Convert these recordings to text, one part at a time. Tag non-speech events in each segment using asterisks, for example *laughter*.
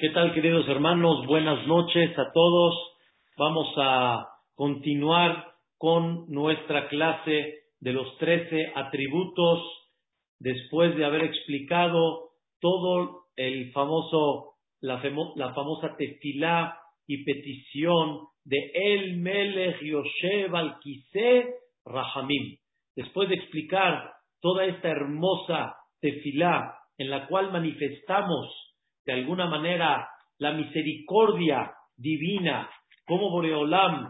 ¿Qué tal, queridos hermanos? Buenas noches a todos. Vamos a continuar con nuestra clase de los trece atributos después de haber explicado todo el famoso, la, famosa tefilá y petición de El Melech Yoshev al Rahamim. Después de explicar toda esta hermosa tefilá en la cual manifestamos de alguna manera la misericordia divina, como Boreolam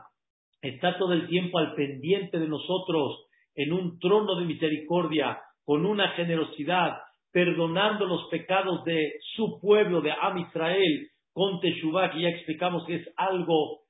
está todo el tiempo al pendiente de nosotros en un trono de misericordia, con una generosidad, perdonando los pecados de su pueblo, de Am Israel, con Teshuvah, que ya explicamos que es algo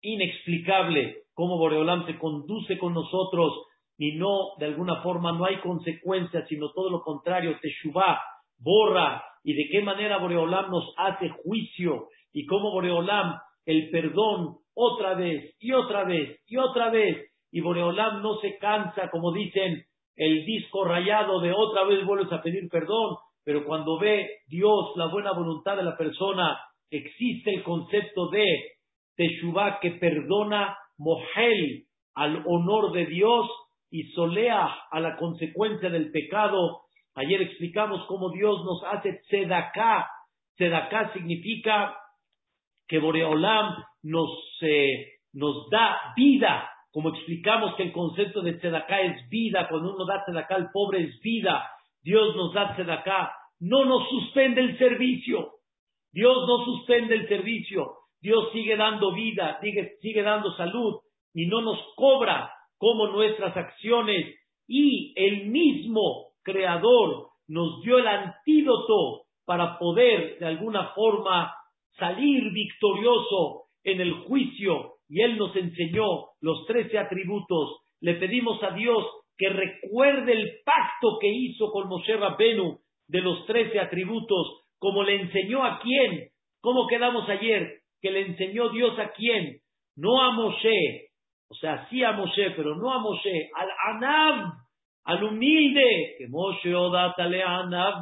inexplicable, cómo Boreolam se conduce con nosotros y no, de alguna forma, no hay consecuencias, sino todo lo contrario, Teshuvah borra y de qué manera Boreolam nos hace juicio y cómo Boreolam el perdón otra vez y otra vez y otra vez y Boreolam no se cansa como dicen el disco rayado de otra vez vuelves a pedir perdón pero cuando ve Dios la buena voluntad de la persona existe el concepto de Teshuvah que perdona Mohel al honor de Dios y solea a la consecuencia del pecado Ayer explicamos cómo Dios nos hace tzedaká. Tzedaká significa que Boreolam nos, eh, nos da vida. Como explicamos que el concepto de tzedaká es vida. Cuando uno da tzedaká al pobre es vida. Dios nos da tzedaká. No nos suspende el servicio. Dios no suspende el servicio. Dios sigue dando vida, sigue, sigue dando salud y no nos cobra como nuestras acciones. Y el mismo creador nos dio el antídoto para poder de alguna forma salir victorioso en el juicio y Él nos enseñó los trece atributos. Le pedimos a Dios que recuerde el pacto que hizo con Moshe Rabbenu de los trece atributos, como le enseñó a quién. ¿Cómo quedamos ayer? Que le enseñó Dios a quién. No a Moshe, o sea, sí a Moshe, pero no a Moshe, al Anab, al humilde, que Moshe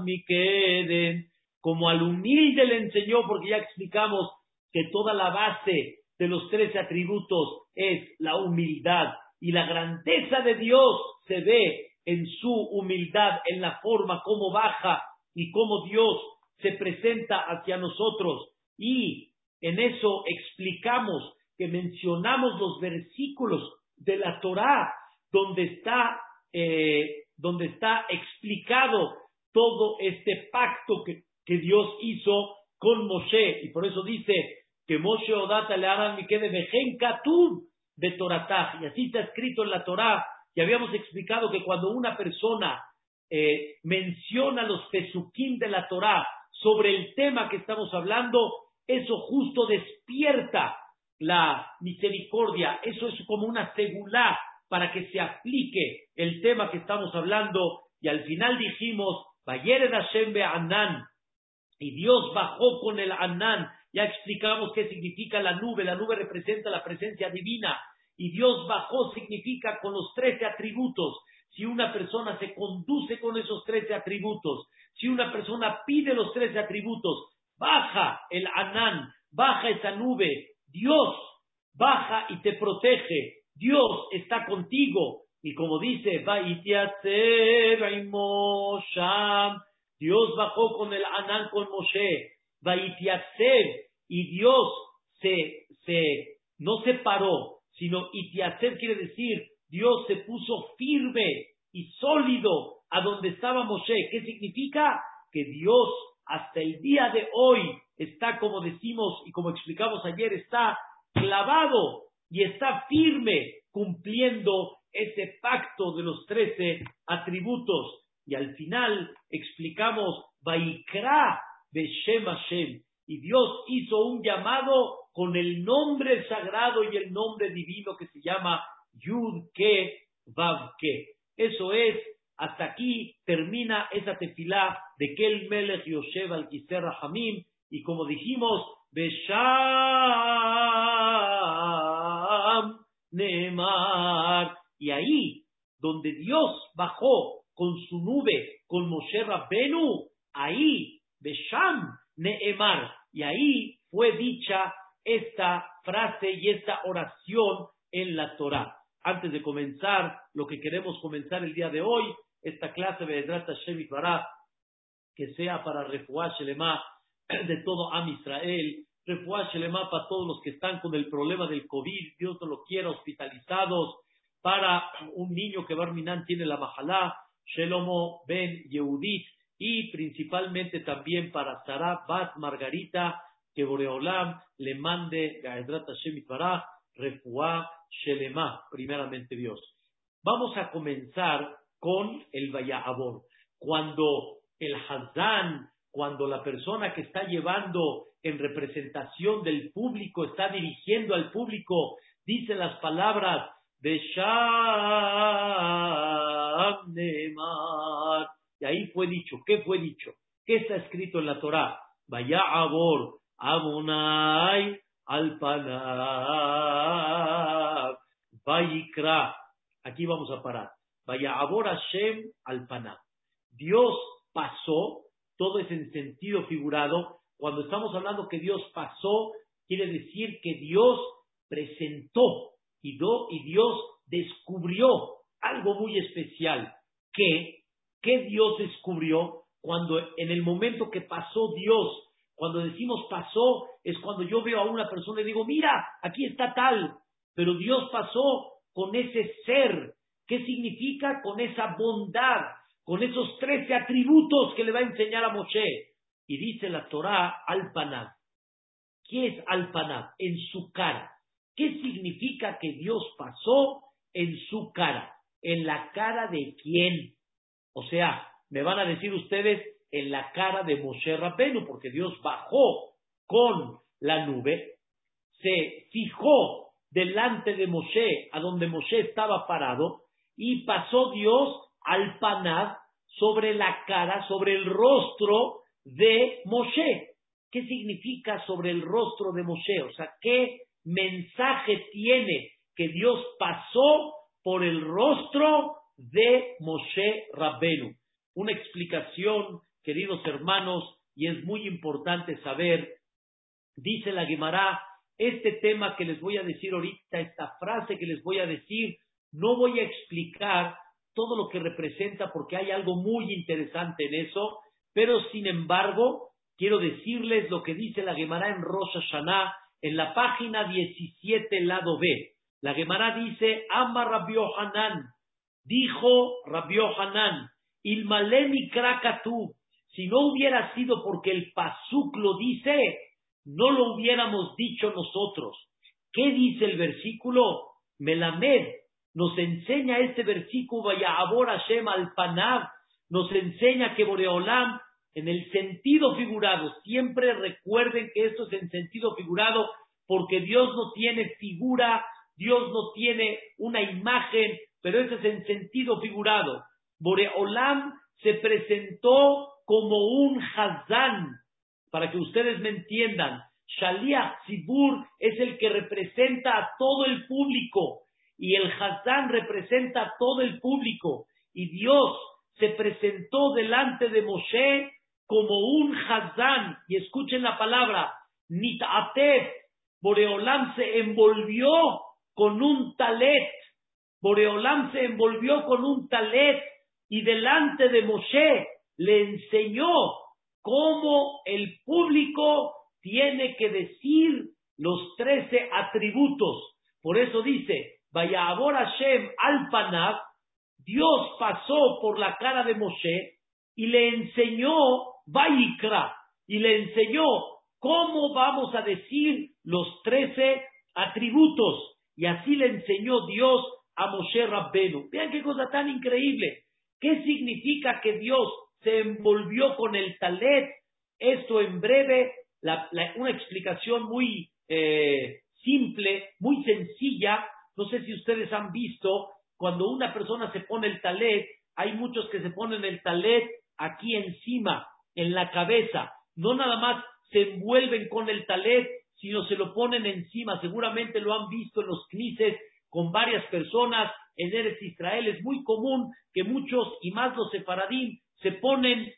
mi queden, como al humilde le enseñó, porque ya explicamos que toda la base de los tres atributos es la humildad y la grandeza de Dios se ve en su humildad, en la forma como baja y cómo Dios se presenta hacia nosotros. Y en eso explicamos que mencionamos los versículos de la Torá donde está eh, donde está explicado todo este pacto que, Dios hizo con Moshe. Y por eso dice que Moshe Odata le harán mi quede de Toratá. Y así está escrito en la Torá. Y habíamos explicado que cuando una persona eh, menciona los pesuquín de la Torá sobre el tema que estamos hablando, eso justo despierta la misericordia. Eso es como una segulá para que se aplique el tema que estamos hablando. Y al final dijimos, Hashem Anan, y Dios bajó con el Anan. Ya explicamos qué significa la nube. La nube representa la presencia divina. Y Dios bajó significa con los trece atributos. Si una persona se conduce con esos trece atributos, si una persona pide los trece atributos, baja el Anán, baja esa nube, Dios baja y te protege, Dios está contigo. Y como dice, Dios bajó con el Anán con Moshe, y Dios se, se, no se paró, sino Itiaser quiere decir, Dios se puso firme y sólido a donde estaba Moshe. ¿Qué significa? Que Dios hasta el día de hoy está, como decimos y como explicamos ayer, está clavado y está firme cumpliendo ese pacto de los trece atributos. Y al final explicamos Vaikra de Shem Hashem. Y Dios hizo un llamado con el nombre sagrado y el nombre divino que se llama Yud Ke Vav Ke. Eso es, hasta aquí termina esa tefilá de Kel Melech Yoshev al Kiser Hamim. Y como dijimos, Besham Neemar. Y ahí, donde Dios bajó con su nube, con Moshe Rabbenu, ahí, Besham, Neemar. Y ahí fue dicha esta frase y esta oración en la Torah. Antes de comenzar lo que queremos comenzar el día de hoy, esta clase de Edrata Shemi que sea para refuar Shelema de todo Am Israel, refuar Shelema para todos los que están con el problema del COVID, Dios no lo quiera, hospitalizados, para un niño que Barminan tiene la Mahalá, Shelomo Ben Yehudit, y principalmente también para Sarah Bat Margarita, que Boreolam le mande Gaedrat Hashem para Refuá Shelema, primeramente Dios. Vamos a comenzar con el Vayabor. Cuando el Hazán, cuando la persona que está llevando en representación del público, está dirigiendo al público, dice las palabras de Sham Y ahí fue dicho, ¿qué fue dicho? ¿Qué está escrito en la Torah? Vaya Abor, Amonai, Alpanab, Vayikra. Aquí vamos a parar. Vaya Abor Hashem Alpanab. Dios pasó, todo es en sentido figurado. Cuando estamos hablando que Dios pasó, quiere decir que Dios presentó y, y Dios descubrió algo muy especial. ¿Qué? ¿Qué Dios descubrió cuando en el momento que pasó Dios, cuando decimos pasó, es cuando yo veo a una persona y digo, mira, aquí está tal, pero Dios pasó con ese ser. ¿Qué significa? Con esa bondad, con esos trece atributos que le va a enseñar a Moshe. Dice la Torah, Alpanab. ¿Qué es Alpanab? En su cara. ¿Qué significa que Dios pasó en su cara? ¿En la cara de quién? O sea, me van a decir ustedes en la cara de Moshe Rabenu, porque Dios bajó con la nube, se fijó delante de Moshe, a donde Moshe estaba parado, y pasó Dios al panad sobre la cara, sobre el rostro de Moshe. ¿Qué significa sobre el rostro de Moshe? O sea, ¿qué mensaje tiene que Dios pasó por el rostro de Moshe Rabbenu. Una explicación, queridos hermanos, y es muy importante saber, dice la Gemara, este tema que les voy a decir ahorita, esta frase que les voy a decir, no voy a explicar todo lo que representa porque hay algo muy interesante en eso, pero sin embargo, quiero decirles lo que dice la Gemara en Rosh Hashanah, en la página 17, lado B, la Gemara dice, Ama Rabbi Hanan, dijo Rabbi Hanan, Ilmalemi Krakatu, si no hubiera sido porque el Pasuk lo dice, no lo hubiéramos dicho nosotros. ¿Qué dice el versículo? Melamed nos enseña este versículo, vaya Hashem al Panab, nos enseña que Boreolam en el sentido figurado. Siempre recuerden que esto es en sentido figurado porque Dios no tiene figura, Dios no tiene una imagen, pero eso es en sentido figurado. Boreolam se presentó como un Hazán, para que ustedes me entiendan. Shaliach Zibur es el que representa a todo el público y el Hazán representa a todo el público. Y Dios se presentó delante de Moshe como un Hazán, y escuchen la palabra, Nit'atef, Boreolam se envolvió con un talet, Boreolam se envolvió con un talet y delante de Moshe le enseñó cómo el público tiene que decir los trece atributos. Por eso dice, vaya Hashem al Panab, Dios pasó por la cara de Moshe y le enseñó Vayikra, y le enseñó cómo vamos a decir los trece atributos. Y así le enseñó Dios a Moshe Rabbenu. Vean qué cosa tan increíble. ¿Qué significa que Dios se envolvió con el talet? Esto en breve, una explicación muy eh, simple, muy sencilla. No sé si ustedes han visto, cuando una persona se pone el talet, hay muchos que se ponen el talet aquí encima, en la cabeza. No nada más se envuelven con el talet, sino se lo ponen encima. Seguramente lo han visto en los knises con varias personas en Eres Israel. Es muy común que muchos, y más los sefaradín, se ponen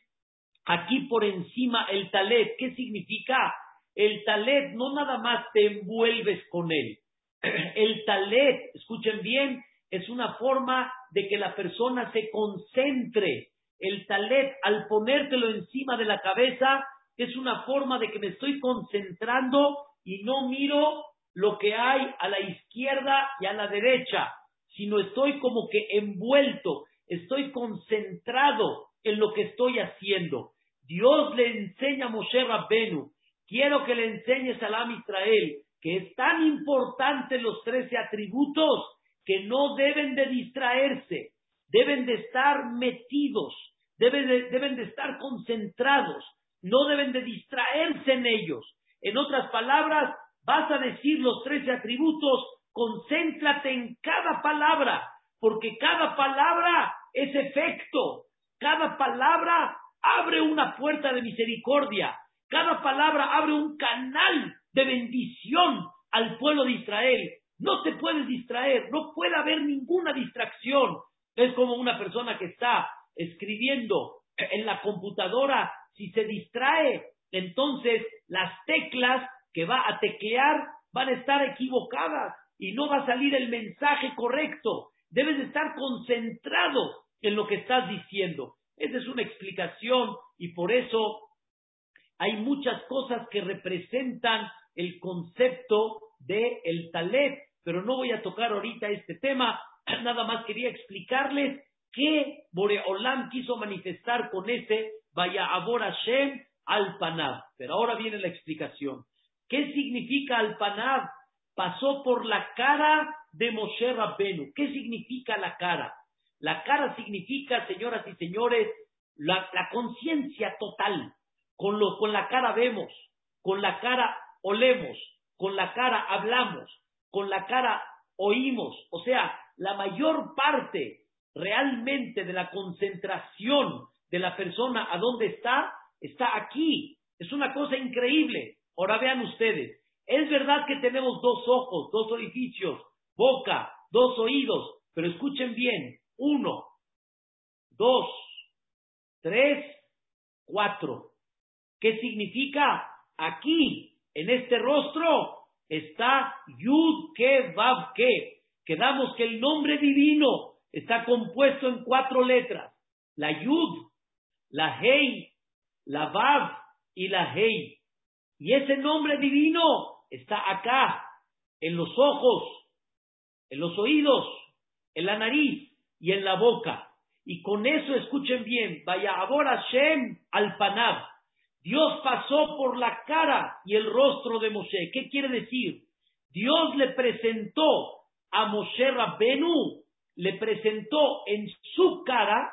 aquí por encima el talet. ¿Qué significa? El talet no nada más te envuelves con él. *clears throat* El talet, escuchen bien, es una forma de que la persona se concentre. El talet, al ponértelo encima de la cabeza, es una forma de que me estoy concentrando y no miro lo que hay a la izquierda y a la derecha, sino estoy como que envuelto, estoy concentrado en lo que estoy haciendo. Dios le enseña a Moshe Rabbenu, quiero que le enseñes a la Israel que es tan importante los trece atributos que no deben de distraerse, deben de estar metidos, deben de, deben de estar concentrados, no deben de distraerse en ellos. En otras palabras, vas a decir los trece atributos, concéntrate en cada palabra, porque cada palabra es efecto, cada palabra abre una puerta de misericordia, cada palabra abre un canal de bendición al pueblo de Israel. No te puedes distraer, no puede haber ninguna distracción. Es como una persona que está escribiendo en la computadora, si se distrae, entonces las teclas que va a teclear van a estar equivocadas y no va a salir el mensaje correcto. Debes de estar concentrado en lo que estás diciendo. Esa es una explicación y por eso hay muchas cosas que representan el concepto de el talet, pero no voy a tocar ahorita este tema, *clears throat* nada más quería explicarles qué Boreolam quiso manifestar con ese Vaya Abor Hashem al Panab. Pero ahora viene la explicación. ¿Qué significa al Panab? Pasó por la cara de Moshe Rabbenu. ¿Qué significa la cara? La cara significa, señoras y señores, la, conciencia total. Con, lo, con la cara vemos, con la cara olemos, con la cara hablamos, con la cara oímos. O sea, la mayor parte realmente de la concentración de la persona a dónde está, está aquí. Es una cosa increíble. Ahora vean ustedes, es verdad que tenemos dos ojos, dos orificios, boca, dos oídos, pero escuchen bien, uno, dos, tres, cuatro. ¿Qué significa? Aquí, en este rostro, está Yud Ke Vav Ke. Quedamos que el nombre divino está compuesto en cuatro letras. La Yud, la Hei, la Vav y la Hei. Y ese nombre divino está acá, en los ojos, en los oídos, en la nariz y en la boca. Y con eso escuchen bien, vaya ahora Hashem al Panab. Dios pasó por la cara y el rostro de Moshe. ¿Qué quiere decir? Dios le presentó a Moshe Rabbenu, le presentó en su cara,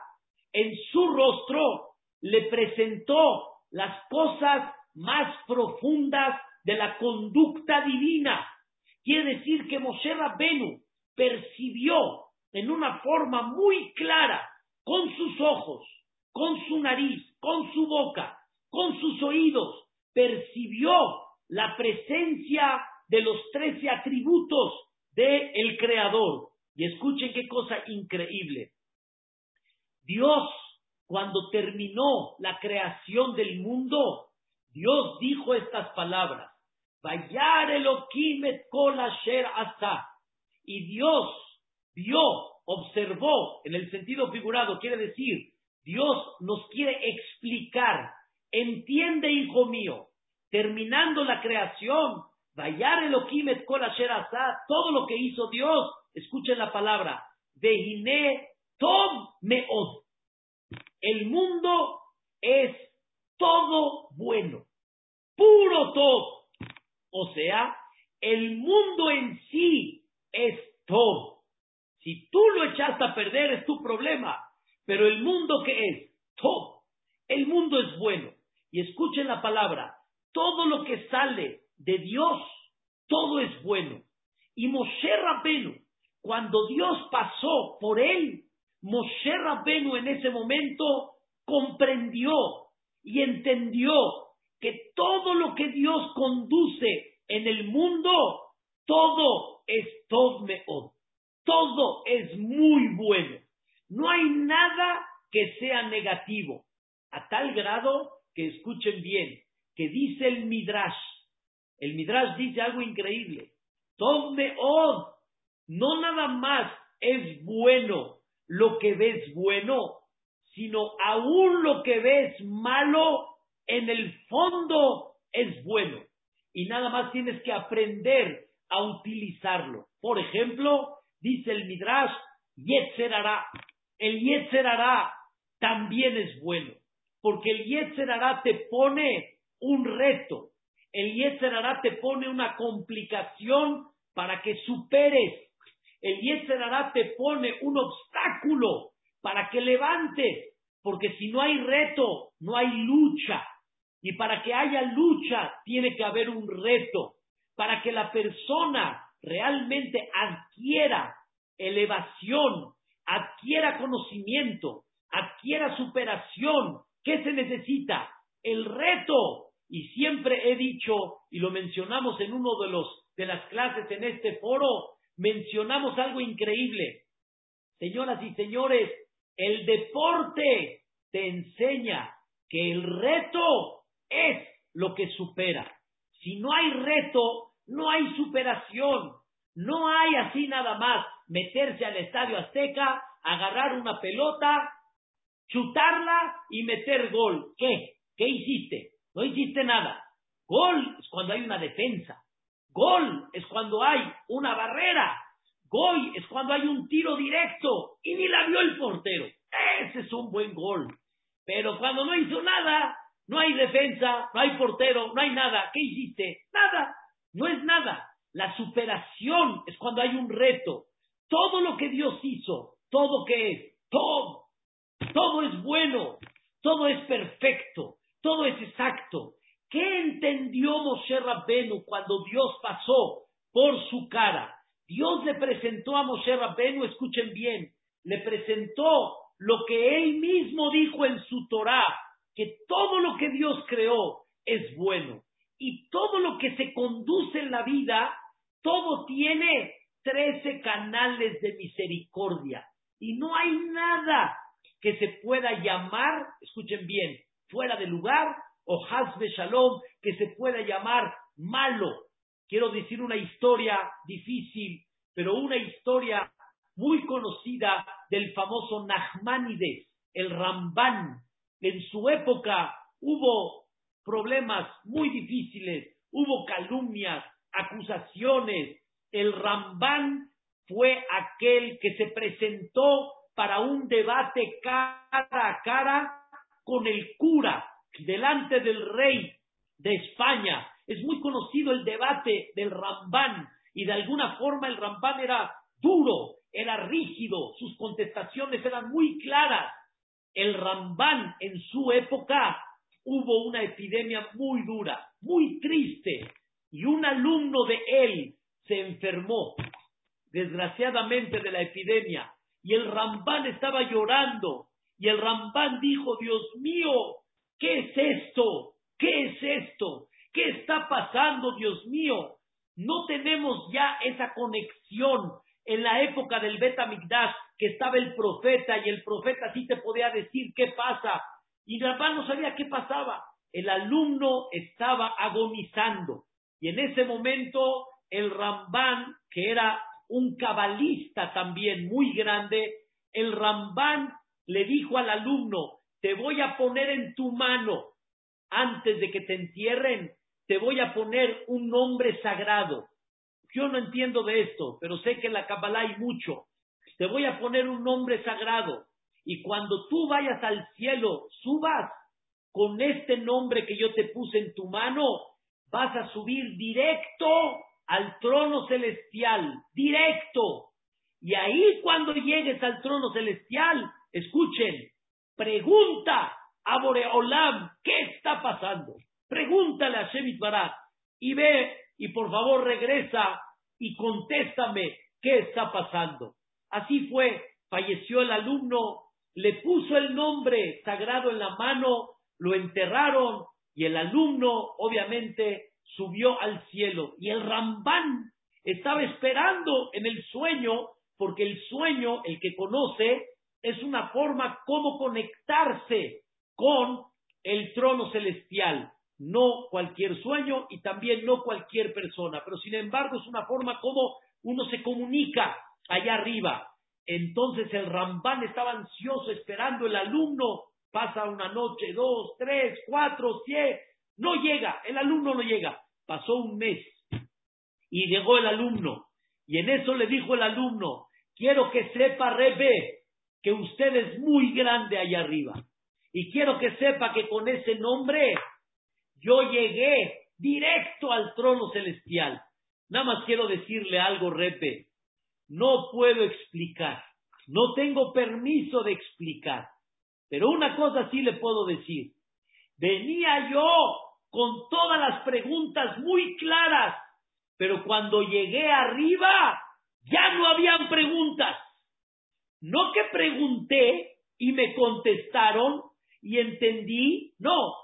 en su rostro, le presentó las cosas más profundas de la conducta divina. Quiere decir que Moshe Rabbenu percibió en una forma muy clara, con sus ojos, con su nariz, con su boca, con sus oídos, percibió la presencia de los trece atributos del el Creador. Y escuchen qué cosa increíble. Dios, cuando terminó la creación del mundo, Dios dijo estas palabras. Vayar Elohim et kol asher asa. Y Dios vio, observó, en el sentido figurado, quiere decir, Dios nos quiere explicar, entiende, hijo mío, terminando la creación, Vayar Elohim todo lo que hizo Dios, escuchen la palabra, Vehine Tov Meod. El mundo es todo bueno, puro todo. O sea, el mundo en sí es todo. Si tú lo echaste a perder es tu problema, pero el mundo que es todo, el mundo es bueno. Y escuchen la palabra, todo lo que sale de Dios, todo es bueno. Y Moshe Rabenu, cuando Dios pasó por él, Moshe Rabenu en ese momento comprendió y entendió que todo lo que Dios conduce en el mundo, todo es Tov Todo es muy bueno. No hay nada que sea negativo. a tal grado que escuchen bien, que dice el Midrash. El Midrash dice algo increíble. Tome od, no nada más es bueno lo que ves bueno, sino aún lo que ves malo, en el fondo es bueno. Y nada más tienes que aprender a utilizarlo. Por ejemplo, dice el Midrash, Yetzer El Yetzer también es bueno, porque el Yetzer te pone un reto. El Yetzer te pone una complicación para que superes. El Yetzer te pone un obstáculo para que levantes, porque si no hay reto, no hay lucha. Y para que haya lucha, tiene que haber un reto. Para que la persona realmente adquiera elevación, adquiera conocimiento, adquiera superación. ¿Qué se necesita? El reto. Y siempre he dicho, y lo mencionamos en uno de los de las clases en este foro, mencionamos algo increíble. Señoras y señores, el deporte te enseña que el reto es lo que supera. Si no hay reto, no hay superación. No hay así nada más meterse al estadio Azteca, agarrar una pelota, chutarla y meter gol. ¿Qué? ¿Qué hiciste? No hiciste nada. Gol es cuando hay una defensa. Gol es cuando hay una barrera. Gol es cuando hay un tiro directo y ni la vio el portero. Ese es un buen gol. Pero cuando no hizo nada, no hay defensa, no hay portero, no hay nada. ¿Qué hiciste? Nada. No es nada. La superación es cuando hay un reto. Todo lo que Dios hizo, todo que es, todo, todo es bueno, todo es perfecto, todo es exacto. ¿Qué entendió Moshe Rabbenu cuando Dios pasó por su cara? Dios le presentó a Moshe Rabbenu, escuchen bien, le presentó lo que él mismo dijo en su Torah, que todo lo que Dios creó es bueno y todo lo que se conduce en la vida, todo tiene trece canales de misericordia y no hay nada que se pueda llamar, escuchen bien, fuera de lugar o hasbe shalom que se pueda llamar malo. Quiero decir una historia difícil, pero una historia muy conocida del famoso Nachmanides, el Ramban. En su época hubo problemas muy difíciles, hubo calumnias, acusaciones. El Ramban fue aquel que se presentó para un debate cara a cara con el cura delante del rey de España. Es muy conocido el debate del Rambán y de alguna forma el Rambán era duro, era rígido, sus contestaciones eran muy claras. El Rambán en su época hubo una epidemia muy dura, muy triste, y un alumno de él se enfermó, desgraciadamente, de la epidemia, y el Rambán estaba llorando, y el Rambán dijo, Dios mío, ¿qué es esto? ¿Qué es esto? ¿Qué está pasando, Dios mío? No tenemos ya esa conexión en la época del Betamigdash, que estaba el profeta y el profeta sí te podía decir qué pasa. Y Rabán no sabía qué pasaba. El alumno estaba agonizando. Y en ese momento el Rambán, que era un cabalista también muy grande, el Rambán le dijo al alumno, te voy a poner en tu mano, antes de que te entierren, te voy a poner un nombre sagrado. Yo no entiendo de esto, pero sé que en la Kabbalah hay mucho. Te voy a poner un nombre sagrado. Y cuando tú vayas al cielo, subas con este nombre que yo te puse en tu mano, vas a subir directo al trono celestial, directo. Y ahí cuando llegues al trono celestial, escuchen, pregunta a Boreolam, ¿qué está pasando? Pregúntale a Shemit Barat y ve y por favor regresa y contéstame qué está pasando. Así fue, falleció el alumno, le puso el nombre sagrado en la mano, lo enterraron y el alumno obviamente subió al cielo. Y el Rambán estaba esperando en el sueño, porque el sueño, el que conoce, es una forma como conectarse con el trono celestial. No cualquier sueño y también no cualquier persona, pero sin embargo es una forma como uno se comunica allá arriba. Entonces el Rambán estaba ansioso esperando el alumno. Pasa una noche, dos, tres, cuatro, siete. No llega, el alumno no llega. Pasó un mes y llegó el alumno. Y en eso le dijo el alumno, quiero que sepa, Rebe, que usted es muy grande allá arriba. Y quiero que sepa que con ese nombre yo llegué directo al trono celestial. Nada más quiero decirle algo, Rebe. No puedo explicar. No tengo permiso de explicar. Pero una cosa sí le puedo decir. Venía yo con todas las preguntas muy claras, pero cuando llegué arriba ya no habían preguntas. No que pregunté y me contestaron y entendí, no,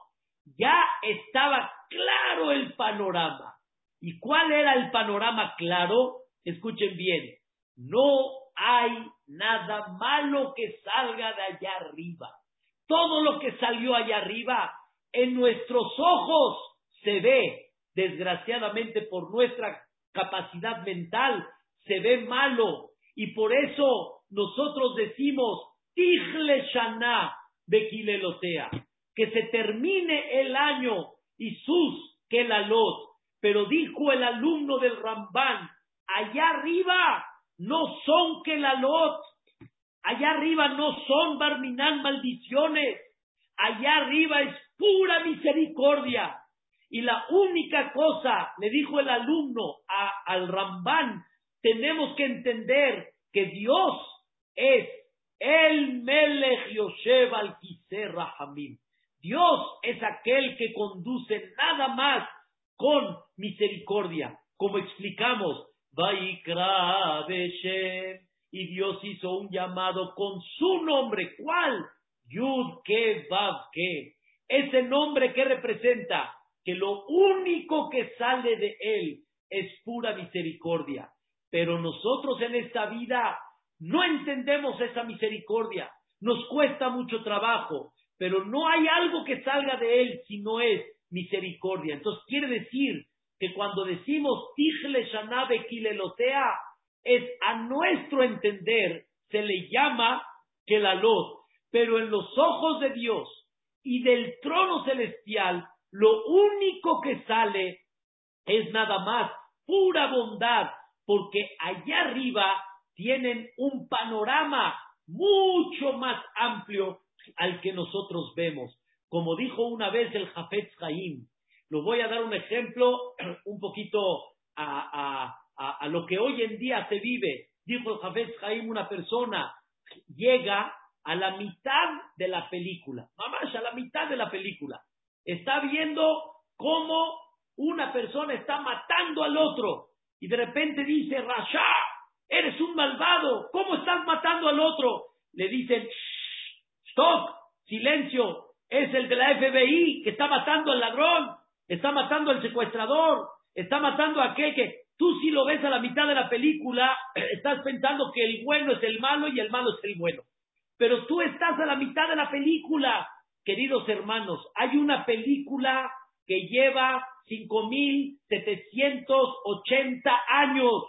ya estaba claro el panorama. ¿Y cuál era el panorama claro? Escuchen bien, no hay nada malo que salga de allá arriba. Todo lo que salió allá arriba en nuestros ojos se ve, desgraciadamente por nuestra capacidad mental, se ve malo. Y por eso nosotros decimos, Tigle Shana Bequilelotea, que se termine el año y sus Kelalot. Pero dijo el alumno del Rambán, allá arriba no son Kelalot, allá arriba no son Barminán maldiciones, allá arriba es pura misericordia. Y la única cosa, le dijo el alumno al Rambán, tenemos que entender que Dios es el Melech Yoshev al Rahamim. Dios es aquel que conduce nada más con misericordia. Como explicamos, y Dios hizo un llamado con su nombre. ¿Cuál? Yud Ke. Ese nombre que representa que lo único que sale de él es pura misericordia. Pero nosotros en esta vida no entendemos esa misericordia. Nos cuesta mucho trabajo, pero no hay algo que salga de él si no es misericordia. Entonces quiere decir que cuando decimos Tijle Shanabe Kilelotea, es a nuestro entender, se le llama que la luz, pero en los ojos de Dios y del trono celestial, lo único que sale es nada más pura bondad, porque allá arriba tienen un panorama mucho más amplio al que nosotros vemos. Como dijo una vez el Jafet Jaim, lo voy a dar un ejemplo *clears throat* un poquito a, lo que hoy en día se vive. Dijo el Jafet Jaim, una persona llega a la mitad de la película, mamás, a la mitad de la película. Está viendo cómo una persona está matando al otro. Y de repente dice, Rasha, eres un malvado, ¿cómo estás matando al otro? Le dicen, stop, silencio, es el de la FBI que está matando al ladrón, está matando al secuestrador, está matando a aquel que tú si lo ves a la mitad de la película, *clears throat* estás pensando que el bueno es el malo y el malo es el bueno. Pero tú estás a la mitad de la película, queridos hermanos, hay una película que lleva 5.780 años.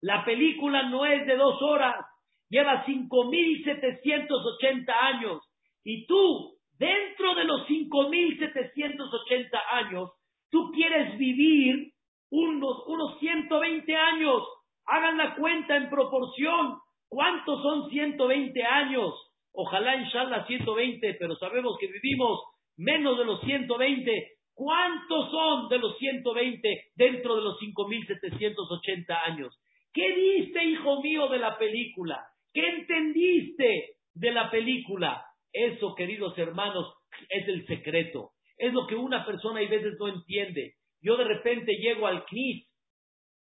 La película no es de dos horas, lleva 5.780 años. Y tú, dentro de los 5.780 años, tú quieres vivir unos, unos 120 años. Hagan la cuenta en proporción. ¿Cuántos son 120 años? Ojalá, inshallah, 120, pero sabemos que vivimos menos de los 120. ¿Cuántos son de los 120 dentro de los 5.780 años? ¿Qué viste, hijo mío, de la película? ¿Qué entendiste de la película? Eso, queridos hermanos, es el secreto. Es lo que una persona a veces no entiende. Yo de repente llego al CNIS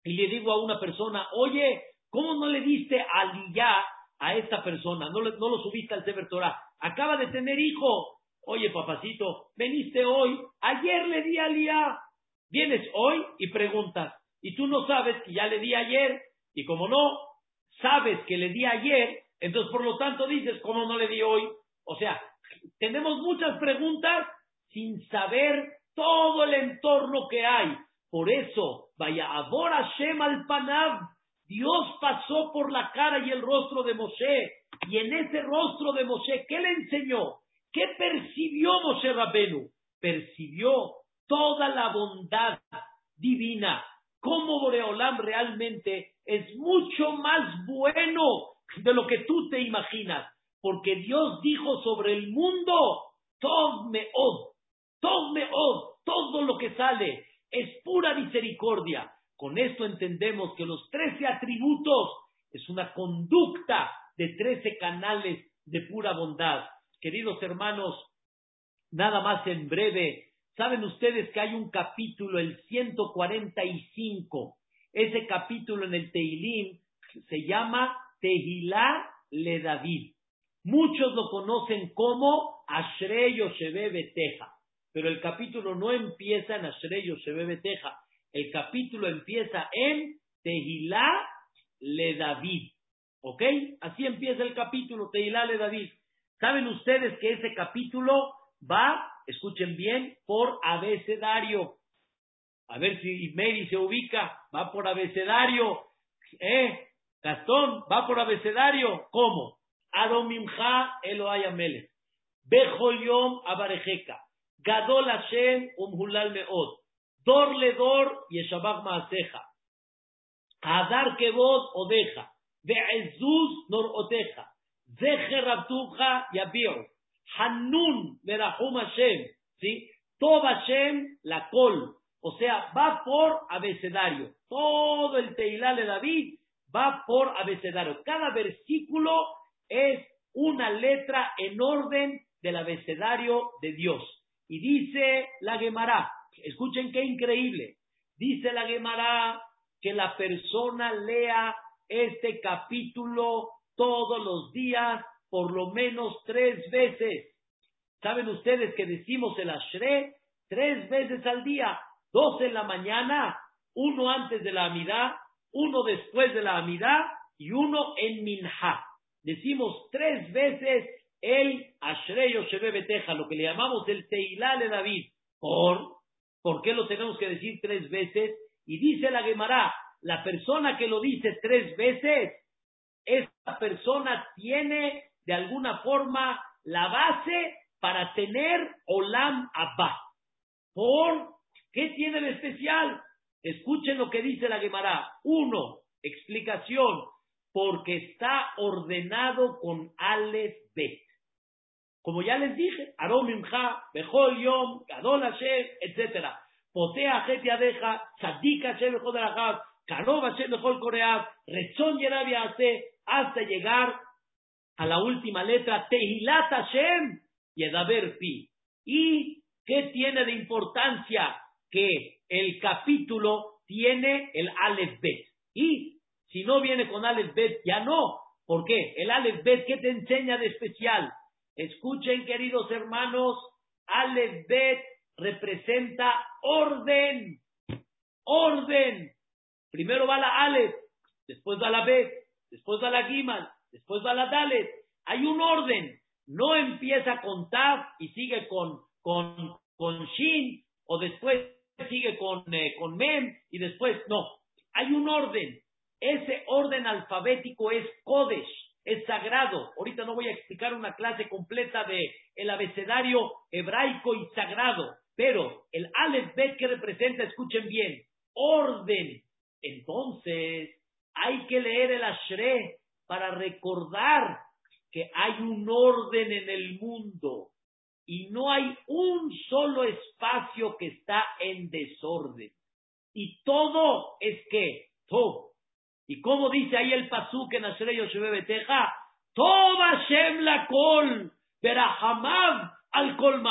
y le digo a una persona, oye, ¿cómo no le diste aliyá a esta persona? No, no lo subiste al Sefer Torah. Acaba de tener hijo. Oye, papacito, veniste hoy, ayer le di aliyá. Vienes hoy y preguntas, y tú no sabes que ya le di ayer, y como no sabes que le di ayer, entonces por lo tanto dices, ¿cómo no le di hoy? O sea, tenemos muchas preguntas sin saber todo el entorno que hay. Por eso, vaya, ahora Hashem al Panav, Dios pasó por la cara y el rostro de Moshe, y en ese rostro de Moshe, ¿qué le enseñó? ¿Qué percibió Moshe Rabenu? Percibió toda la bondad divina, cómo Boreolam realmente es mucho más bueno de lo que tú te imaginas, porque Dios dijo sobre el mundo, Tov Meod, Tov Meod, todo lo que sale es pura misericordia. Con esto entendemos que los trece atributos es una conducta de trece canales de pura bondad. Queridos hermanos, nada más en breve, saben ustedes que hay un capítulo, el 145, ese capítulo en el Teilim se llama Tehilá le David. Muchos lo conocen como Ashrey Yoshebe Beteja, pero el capítulo no empieza en Ashrey Yoshebe Beteja, el capítulo empieza en Tehilá le David. ¿Ok? Así empieza el capítulo, Tehilá le David. ¿Saben ustedes que ese capítulo va, escuchen bien, por abecedario? A ver si Mary se ubica, va por abecedario. ¿Eh? Gastón, va por abecedario. ¿Cómo? Adomimja Eloay Amelech. Bechol Yom Abarejeca. Gadol Hashem Umhulal Meod. Dor Ledor Yeshabach Maaseja. Adar Kevod Odeja. Be'ezuz Nor Oteja. Zecher Abtuja Yabiru. Hanun Merahum Hashem. ¿Sí? Tob Hashem la col. O sea, va por abecedario. Todo el Teilá de David va por abecedario. Cada versículo es una letra en orden del abecedario de Dios. Y dice la Gemara, escuchen qué increíble, dice la Gemara que la persona lea este capítulo todos los días, por lo menos tres veces. ¿Saben ustedes que decimos el Ashre tres veces al día? Dos en la mañana, uno antes de la amidad uno después de la Amidad y uno en Minha. Decimos tres veces el Ashrey Shebe Beteja, lo que le llamamos el Teilá de David. ¿Por? ¿Por qué lo tenemos que decir tres veces? Y dice la Gemara, la persona que lo dice tres veces, esa persona tiene de alguna forma la base para tener Olam Abba. ¿Por qué tiene de especial? Escuchen lo que dice la Gemara. Uno, explicación, porque está ordenado con Aleph Bet. Como ya les dije, Arom Imcha, Bejol Yom, Gadol Hashem, etc. Potea Het Yadeja, Tzadik Hashem Bejol Darajab, Karov Hashem Bejol Koreab, Rezon Yerabia Ase, hasta llegar a la última letra, Tehilat Hashem, Yedaber Pi. ¿Y qué tiene de importancia que el capítulo tiene el Aleph Bet. Y si no viene con Aleph Bet, ya no. ¿Por qué? El Aleph Bet, ¿qué te enseña de especial? Escuchen, queridos hermanos, Aleph representa orden. Orden. Primero va la Aleph, después va la Bet, después va la Gimal, después va la Dalet. Hay un orden. No empieza con Taf y sigue con, con, con Shin o después sigue con, eh, con Mem y después no. Hay un orden. Ese orden alfabético es Kodesh, es sagrado. Ahorita no voy a explicar una clase completa de el abecedario hebraico y sagrado, pero el Aleph Bet que representa, escuchen bien, orden. Entonces, hay que leer el Ashre para recordar que hay un orden en el mundo y no hay un solo espacio que está en desorden. Y todo es que, todo. Y como dice ahí el pasuk en Ashrei Yoshebe Beteja, Toda Shem la kol, Berahamav al kol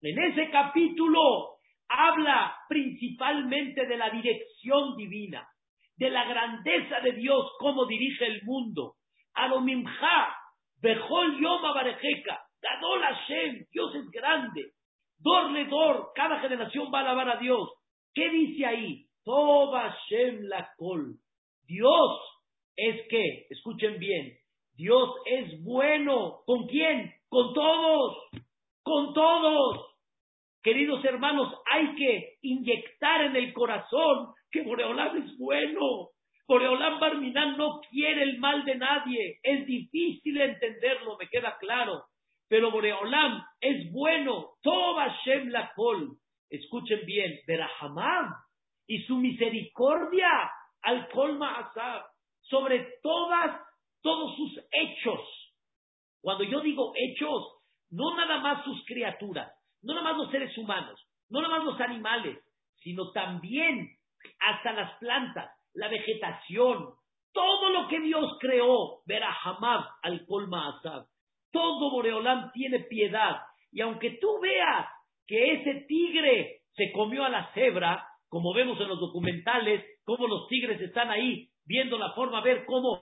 En ese capítulo habla principalmente de la dirección divina, de la grandeza de Dios, cómo dirige el mundo. Adomimcha, Bejol Yom Abarejeca, Gadol Hashem, Dios es grande. Dorle dor, cada generación va a alabar a Dios. ¿Qué dice ahí? Toba Hashem la col. Dios es que, escuchen bien, Dios es bueno. ¿Con quién? con todos, con todos. Queridos hermanos, hay que inyectar en el corazón que Boreolam es bueno. Boreolam Barminán no quiere el mal de nadie. Es difícil entenderlo, me queda claro. Pero Boreolam es bueno. Toba Shem la. Escuchen bien, Berahamam y su misericordia al Kolma Asab sobre todas, todos sus hechos. Cuando yo digo hechos, no nada más sus criaturas, no nada más los seres humanos, no nada más los animales, sino también hasta las plantas, la vegetación, todo lo que Dios creó, verá jamás al colma asad. Todo Boreolam tiene piedad. Y aunque tú veas que ese tigre se comió a la cebra, como vemos en los documentales, cómo los tigres están ahí viendo la forma, ver cómo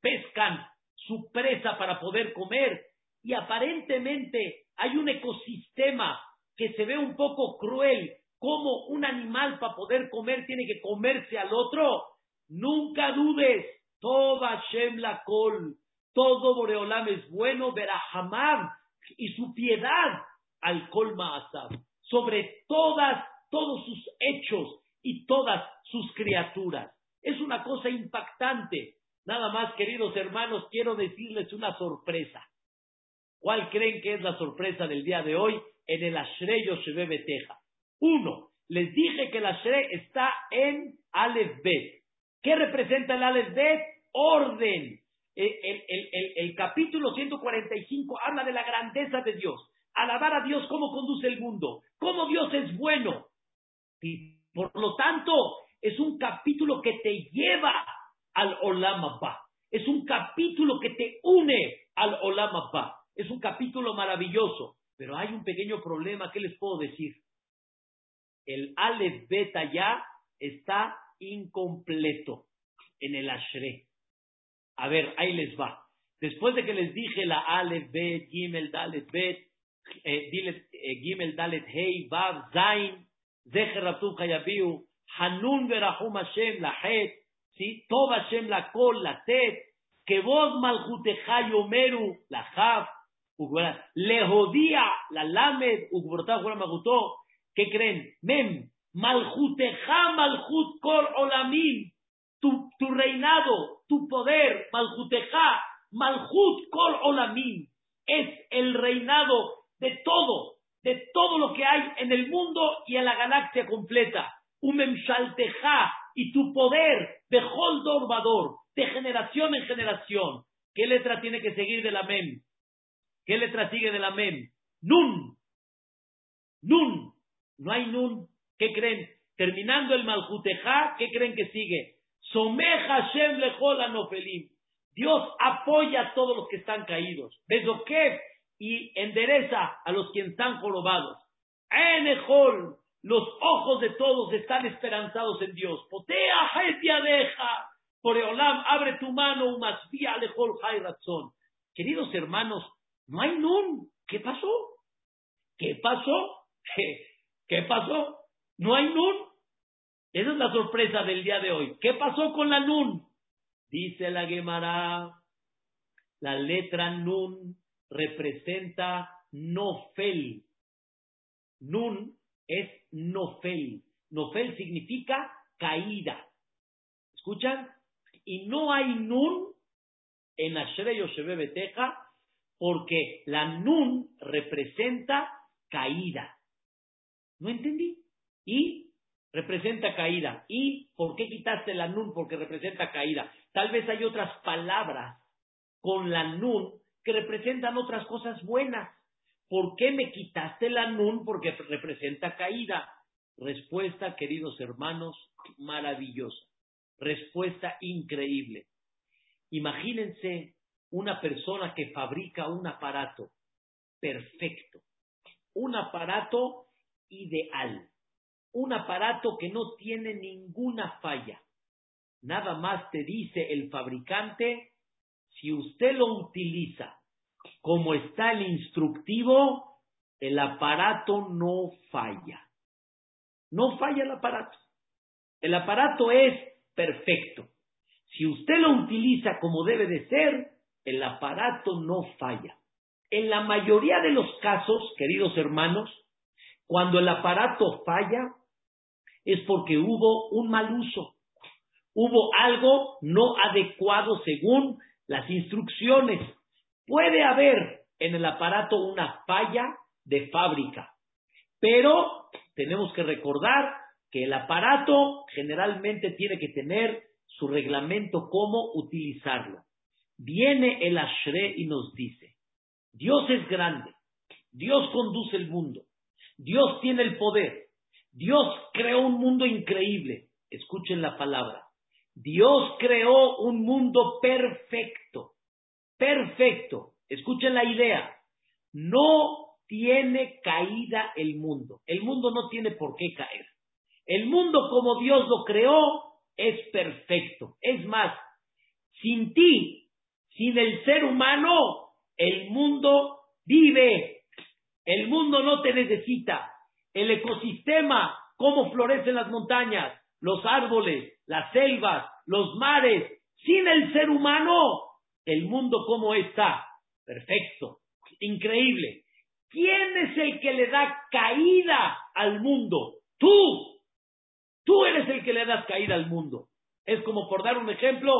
pescan su presa para poder comer. Y aparentemente hay un ecosistema que se ve un poco cruel, como un animal para poder comer tiene que comerse al otro. Nunca dudes, toda Shem la col, todo Boreolam es bueno, jamás y su piedad al colma asab, sobre todas, todos sus hechos y todas sus criaturas. Es una cosa impactante. Nada más, queridos hermanos, quiero decirles una sorpresa. ¿Cuál creen que es la sorpresa del día de hoy? En el Ashrei Yoshebe Beteja. Uno, les dije que el Ashrei está en Aleph Bet. ¿Qué representa el Aleph Bet? Orden. El, capítulo 145 habla de la grandeza de Dios. Alabar a Dios cómo conduce el mundo, cómo Dios es bueno. Por lo tanto, es un capítulo que te lleva al Olam Abba. Es un capítulo que te une al Olam Abba. Es un capítulo maravilloso, pero hay un pequeño problema, ¿qué les puedo decir? El Aleph Beta ya está incompleto en el Ashre. A ver, ahí les va. Después de que les dije la Aleph Bet, Gimel Dalet Bet, eh, eh, Gimel Dalet Hei, Vav, Zain, Zecher Ratu Hayabiu, Hanun Berahum Hashem, la Het, ¿sí? Tov Hashem la Kol, la Tet, Kevod Malchuteja Yomeru, la Jav, Lehodía, la Lamed, Magutó, ¿qué creen? Mem, Maljuteja, Malhut tu, tu reinado, tu poder, Maljuteja, Malhut Kol Olamim, es el reinado de todo, de todo lo que hay en el mundo y en la galaxia completa. Umem Shalteja, y tu poder, de Holdor de generación en generación. ¿Qué letra tiene que seguir de la Mem? ¿Qué letra sigue de la mem? Nun. Nun. No hay nun. ¿Qué creen? Terminando el Maljuteja, ¿qué creen que sigue? Someja Shem Lejola Nofelim. Dios apoya a todos los que están caídos. qué? Y endereza a los que están jorobados. Enejol, los ojos de todos están esperanzados en Dios. Potea deja. Poreolam, abre tu mano, vía lejol razón. Queridos hermanos, no hay nun. ¿Qué pasó? ¿Qué pasó? ¿Qué, pasó? No hay nun. Esa es la sorpresa del día de hoy. ¿Qué pasó con la nun? Dice la Gemara, la letra nun representa nofel. Nun es nofel. Nofel significa caída. ¿Escuchan? Y no hay nun en Ashrei Yoshebe Beteja porque la nun representa caída. ¿No entendí? Y representa caída. ¿Y por qué quitaste la nun? Porque representa caída. Tal vez hay otras palabras con la nun que representan otras cosas buenas. ¿Por qué me quitaste la nun? Porque representa caída. Respuesta, queridos hermanos, maravillosa. Respuesta increíble. Imagínense una persona que fabrica un aparato perfecto, un aparato ideal, un aparato que no tiene ninguna falla. Nada más te dice el fabricante, si usted lo utiliza como está el instructivo, el aparato no falla. No falla el aparato. El aparato es perfecto. Si usted lo utiliza como debe de ser, el aparato no falla. en la mayoría de los casos, queridos hermanos, cuando el aparato falla, es porque hubo un mal uso. Hubo algo no adecuado según las instrucciones. Puede haber en el aparato una falla de fábrica, pero tenemos que recordar que el aparato generalmente tiene que tener su reglamento cómo utilizarlo. Viene el Ashre y nos dice, Dios es grande, Dios conduce el mundo, Dios tiene el poder, Dios creó un mundo increíble. Escuchen la palabra. Dios creó un mundo perfecto. Perfecto. Escuchen la idea. No tiene caída el mundo. El mundo no tiene por qué caer. El mundo como Dios lo creó es perfecto. Es más, sin ti, sin el ser humano, el mundo vive. El mundo no te necesita el ecosistema, cómo florecen las montañas, los árboles, las selvas, los mares, sin el ser humano, el mundo cómo está. Perfecto, increíble. ¿Quién es el que le da caída al mundo? Tú. Tú eres el que le das caída al mundo. Es como por dar un ejemplo,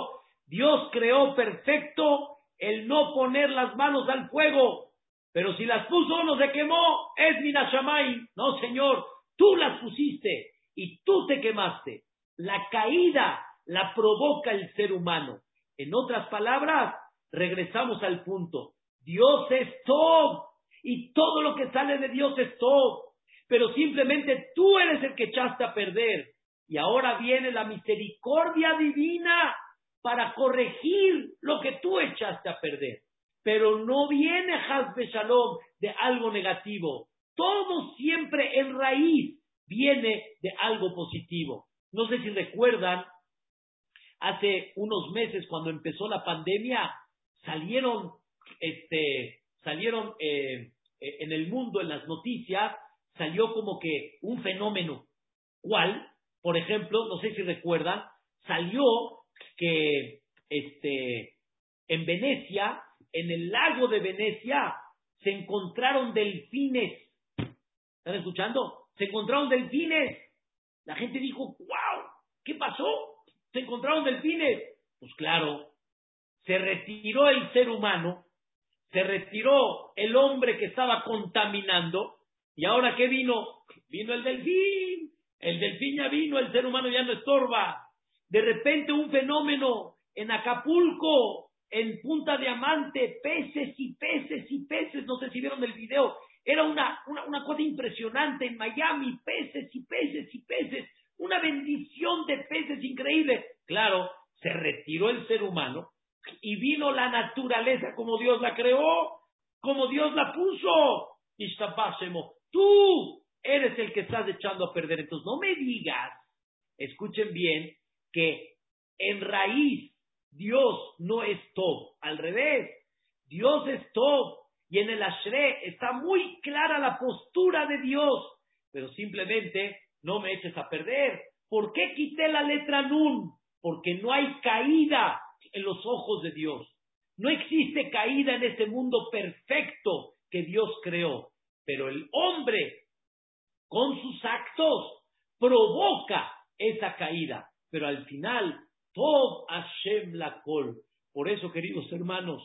Dios creó perfecto el no poner las manos al fuego. Pero si las puso no se quemó, es Minashamay. No, señor, tú las pusiste y tú te quemaste. La caída la provoca el ser humano. En otras palabras, regresamos al punto. Dios es todo y todo lo que sale de Dios es todo. Pero simplemente tú eres el que echaste a perder. Y ahora viene la misericordia divina para corregir lo que tú echaste a perder pero no viene Hazbe Shalom de algo negativo. Todo siempre en raíz viene de algo positivo. No sé si recuerdan, hace unos meses cuando empezó la pandemia, salieron, este, salieron eh, eh, en el mundo, en las noticias, salió como que un fenómeno. ¿Cuál? Por ejemplo, no sé si recuerdan, salió que este, en Venecia en el lago de Venecia se encontraron delfines. ¿Están escuchando? Se encontraron delfines. La gente dijo, wow, ¿qué pasó? Se encontraron delfines. Pues claro, se retiró el ser humano, se retiró el hombre que estaba contaminando, y ahora ¿qué vino? Vino el delfín. El delfín ya vino, el ser humano ya no estorba. De repente un fenómeno en Acapulco, en Punta Diamante, peces y peces y peces, no sé si vieron el video, era una, una, cosa impresionante en Miami, peces y peces y peces, una bendición de peces increíble. Claro, se retiró el ser humano y vino la naturaleza como Dios la creó, como Dios la puso. Tú eres el que estás echando a perder. Entonces no me digas, escuchen bien, que en raíz Dios no es todo, al revés, Dios es todo. Y en el Ashre está muy clara la postura de Dios, pero simplemente no me eches a perder. ¿Por qué quité la letra Nun? Porque no hay caída en los ojos de Dios. No existe caída en este mundo perfecto que Dios creó. Pero el hombre, con sus actos, provoca esa caída. Pero al final Tov Hashem Lakol. Por eso, queridos hermanos,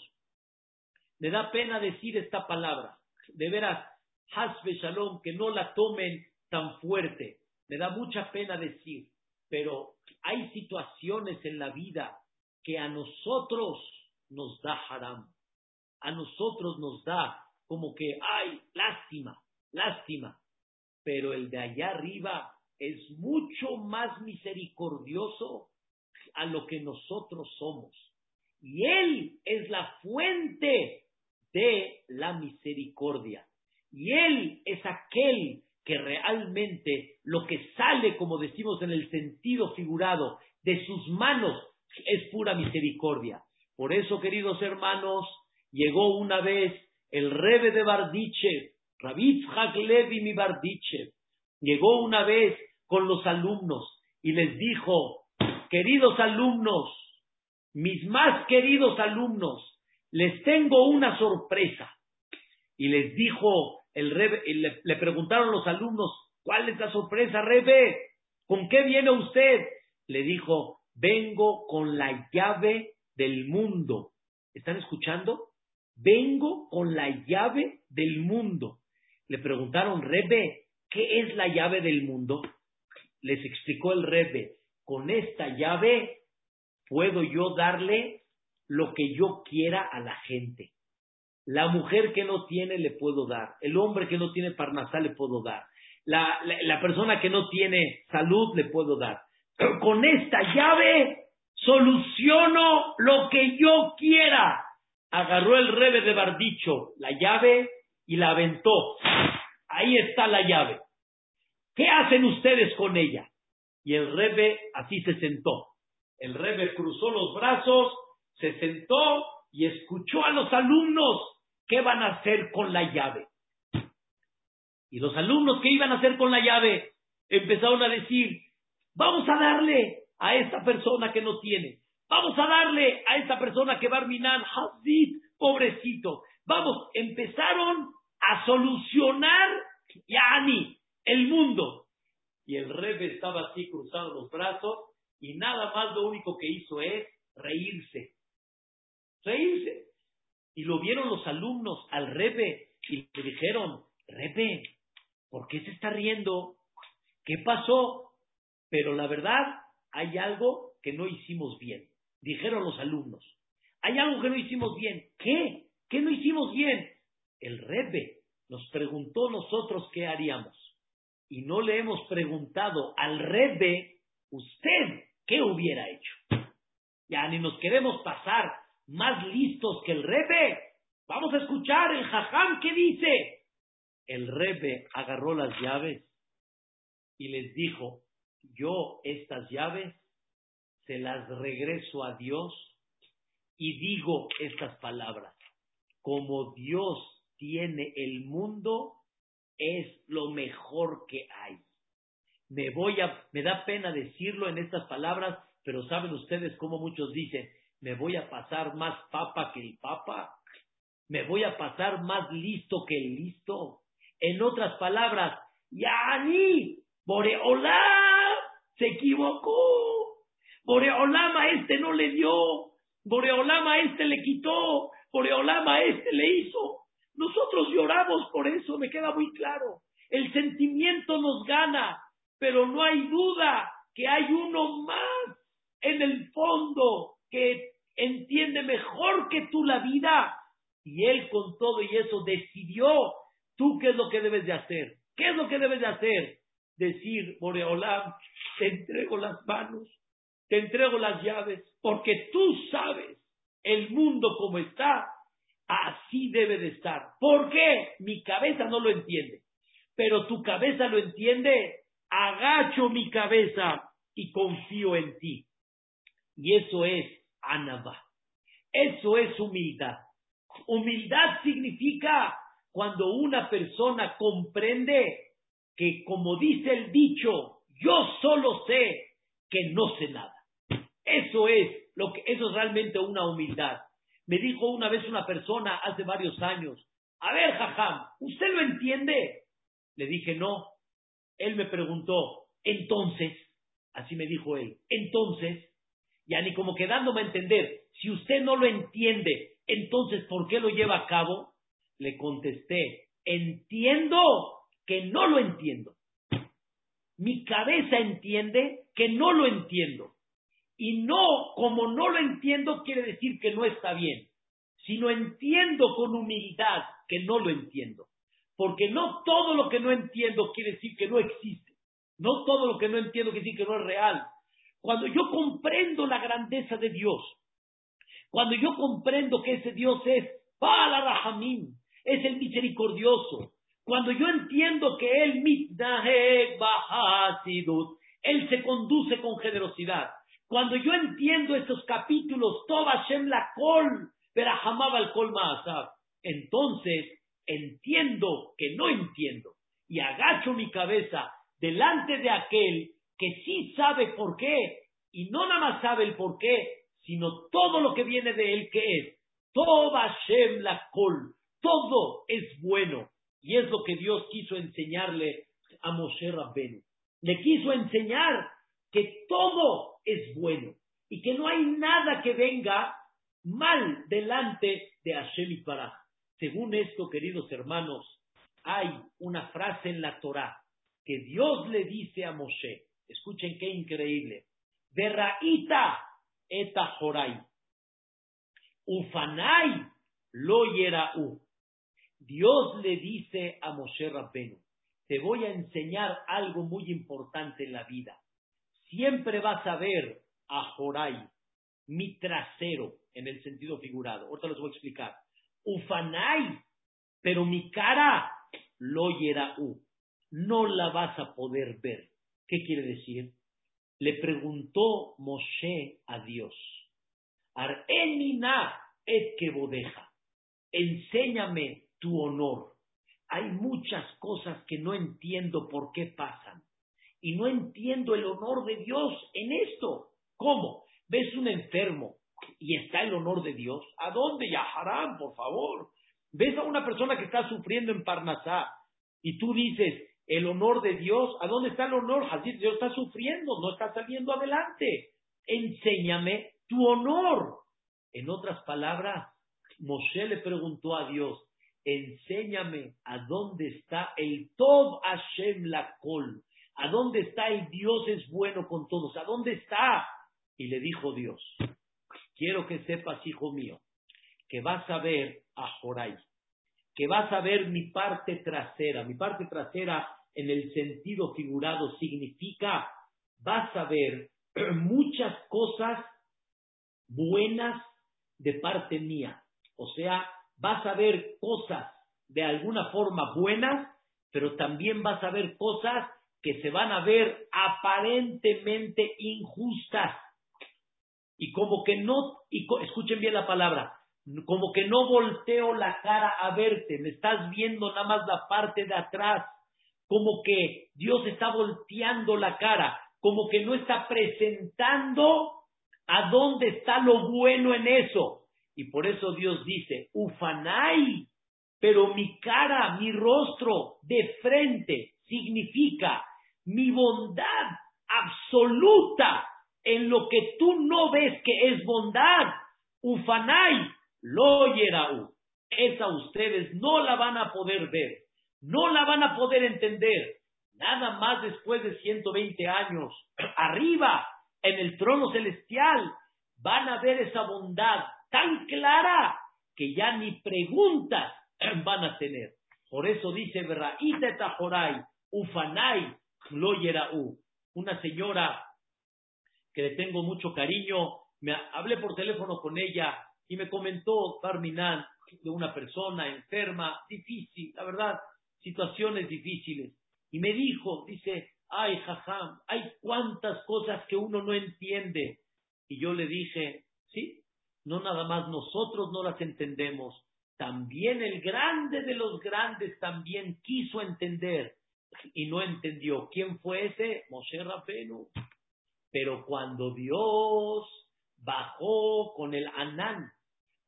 me da pena decir esta palabra. De veras, Hasbe Shalom, que no la tomen tan fuerte. Me da mucha pena decir. Pero hay situaciones en la vida que a nosotros nos da haram. A nosotros nos da como que, ay, lástima, lástima. Pero el de allá arriba es mucho más misericordioso a lo que nosotros somos. Y Él es la fuente de la misericordia. Y Él es aquel que realmente lo que sale, como decimos en el sentido figurado, de sus manos es pura misericordia. Por eso, queridos hermanos, llegó una vez el Rebe de Bardiche, Rabitz Levi mi Bardiche, llegó una vez con los alumnos y les dijo, queridos alumnos, mis más queridos alumnos, les tengo una sorpresa. Y les dijo el Rebe, le, le preguntaron los alumnos, ¿cuál es la sorpresa, Rebe? ¿Con qué viene usted? Le dijo, vengo con la llave del mundo. ¿Están escuchando? Vengo con la llave del mundo. Le preguntaron, Rebe, ¿qué es la llave del mundo? Les explicó el Rebe, con esta llave puedo yo darle lo que yo quiera a la gente. La mujer que no tiene le puedo dar. El hombre que no tiene parnasá le puedo dar. La, la, persona que no tiene salud le puedo dar. con esta llave soluciono lo que yo quiera. Agarró el rebe de Bardicho la llave y la aventó. Ahí está la llave. ¿Qué hacen ustedes con ella? Y el rebe así se sentó. El rebe cruzó los brazos, se sentó y escuchó a los alumnos qué van a hacer con la llave. Y los alumnos que iban a hacer con la llave empezaron a decir, vamos a darle a esta persona que no tiene, vamos a darle a esta persona que va a Minan, Hazid, pobrecito. Vamos, empezaron a solucionar Yani, el mundo. Y el rebe estaba así cruzando los brazos y nada más lo único que hizo es reírse. Reírse. Y lo vieron los alumnos al rebe y le dijeron, rebe, ¿por qué se está riendo? ¿Qué pasó? Pero la verdad, hay algo que no hicimos bien. Dijeron los alumnos. Hay algo que no hicimos bien. ¿Qué? ¿Qué no hicimos bien? El rebe nos preguntó nosotros qué haríamos. Y no le hemos preguntado al rebe, usted, ¿qué hubiera hecho? Ya ni nos queremos pasar más listos que el rebe. Vamos a escuchar el jajam que dice. El rebe agarró las llaves y les dijo, yo estas llaves se las regreso a Dios y digo estas palabras. Como Dios tiene el mundo es lo mejor que hay. Me voy a, me da pena decirlo en estas palabras, pero saben ustedes cómo muchos dicen, me voy a pasar más papa que el papa, me voy a pasar más listo que el listo. En otras palabras, Yani, Boreolá se equivocó. Boreolama este no le dio, Boreolama este le quitó, Boreolama este le hizo. Nosotros lloramos por eso, me queda muy claro. El sentimiento nos gana, pero no hay duda que hay uno más en el fondo que entiende mejor que tú la vida. Y él con todo y eso decidió, tú qué es lo que debes de hacer. ¿Qué es lo que debes de hacer? Decir, Boreolam, te entrego las manos, te entrego las llaves, porque tú sabes el mundo como está Así debe de estar. ¿Por qué? Mi cabeza no lo entiende. Pero tu cabeza lo entiende. Agacho mi cabeza y confío en ti. Y eso es anaba. Eso es humildad. Humildad significa cuando una persona comprende que, como dice el dicho, yo solo sé que no sé nada. Eso es lo que eso es realmente una humildad. Me dijo una vez una persona hace varios años, a ver, Jajam, ¿usted lo entiende? Le dije, no. Él me preguntó, entonces, así me dijo él, entonces, ya ni como quedándome a entender, si usted no lo entiende, entonces, ¿por qué lo lleva a cabo? Le contesté, entiendo que no lo entiendo. Mi cabeza entiende que no lo entiendo. Y no, como no lo entiendo, quiere decir que no está bien, sino entiendo con humildad que no lo entiendo. Porque no todo lo que no entiendo quiere decir que no existe. No todo lo que no entiendo quiere decir que no es real. Cuando yo comprendo la grandeza de Dios, cuando yo comprendo que ese Dios es Pala Rahamim, es el misericordioso, cuando yo entiendo que Él Él se conduce con generosidad, cuando yo entiendo estos capítulos, Toba Shem la Kol, jamaba el Kol entonces entiendo que no entiendo y agacho mi cabeza delante de aquel que sí sabe por qué y no nada más sabe el por qué, sino todo lo que viene de él que es Toba Shem la Kol, todo es bueno. Y es lo que Dios quiso enseñarle a Moshe Rabbenu. Le quiso enseñar que todo es bueno y que no hay nada que venga mal delante de Hashem y Pará. Según esto, queridos hermanos, hay una frase en la Torah que Dios le dice a Moshe. Escuchen qué increíble. Berraita eta jorai. Ufanai lo u. Dios le dice a Moshe Rabbenu, te voy a enseñar algo muy importante en la vida. Siempre vas a ver a Jorai, mi trasero, en el sentido figurado. Ahorita les voy a explicar. Ufanai, pero mi cara, lo u. No la vas a poder ver. ¿Qué quiere decir? Le preguntó Moshe a Dios. Ar'enina et que bodeja. Enséñame tu honor. Hay muchas cosas que no entiendo por qué pasan. Y no entiendo el honor de Dios en esto. ¿Cómo? ¿Ves un enfermo y está el honor de Dios? ¿A dónde? Yaharán, por favor. ¿Ves a una persona que está sufriendo en Parnasá y tú dices, el honor de Dios, ¿a dónde está el honor? Dios está sufriendo, no está saliendo adelante. Enséñame tu honor. En otras palabras, Moshe le preguntó a Dios, enséñame a dónde está el Tov Hashem Lakol, a dónde está el Dios es bueno con todos, a dónde está. Y le dijo Dios, quiero que sepas, hijo mío, que vas a ver a Joray, que vas a ver mi parte trasera. Mi parte trasera en el sentido figurado significa, vas a ver *clears throat* muchas cosas buenas de parte mía. O sea, vas a ver cosas de alguna forma buenas, pero también vas a ver cosas que se van a ver aparentemente injustas. Y como que no, escuchen bien la palabra, como que no volteo la cara a verte, me estás viendo nada más la parte de atrás, como que Dios está volteando la cara, como que no está presentando a dónde está lo bueno en eso. Y por eso Dios dice, ufanai, pero mi cara, mi rostro de frente significa mi bondad absoluta en lo que tú no ves que es bondad. Ufanai, lo yerau. Esa ustedes no la van a poder ver, no la van a poder entender. Nada más después de 120 años, arriba, en el trono celestial, van a ver esa bondad tan clara que ya ni preguntas *clears throat* van a tener. Por eso dice, Tajorai, Ufanai, lo yerau. Una señora que le tengo mucho cariño, me hablé por teléfono con ella y me comentó Barminan de una persona enferma, difícil, la verdad, situaciones difíciles. Y me dijo, dice, ay, jajam, hay cuantas cosas que uno no entiende. Y yo le dije, sí, no nada más nosotros no las entendemos, también el grande de los grandes también quiso entender y no entendió. ¿Quién fue ese? Moshe Rabenu. Pero cuando Dios bajó con el Anán,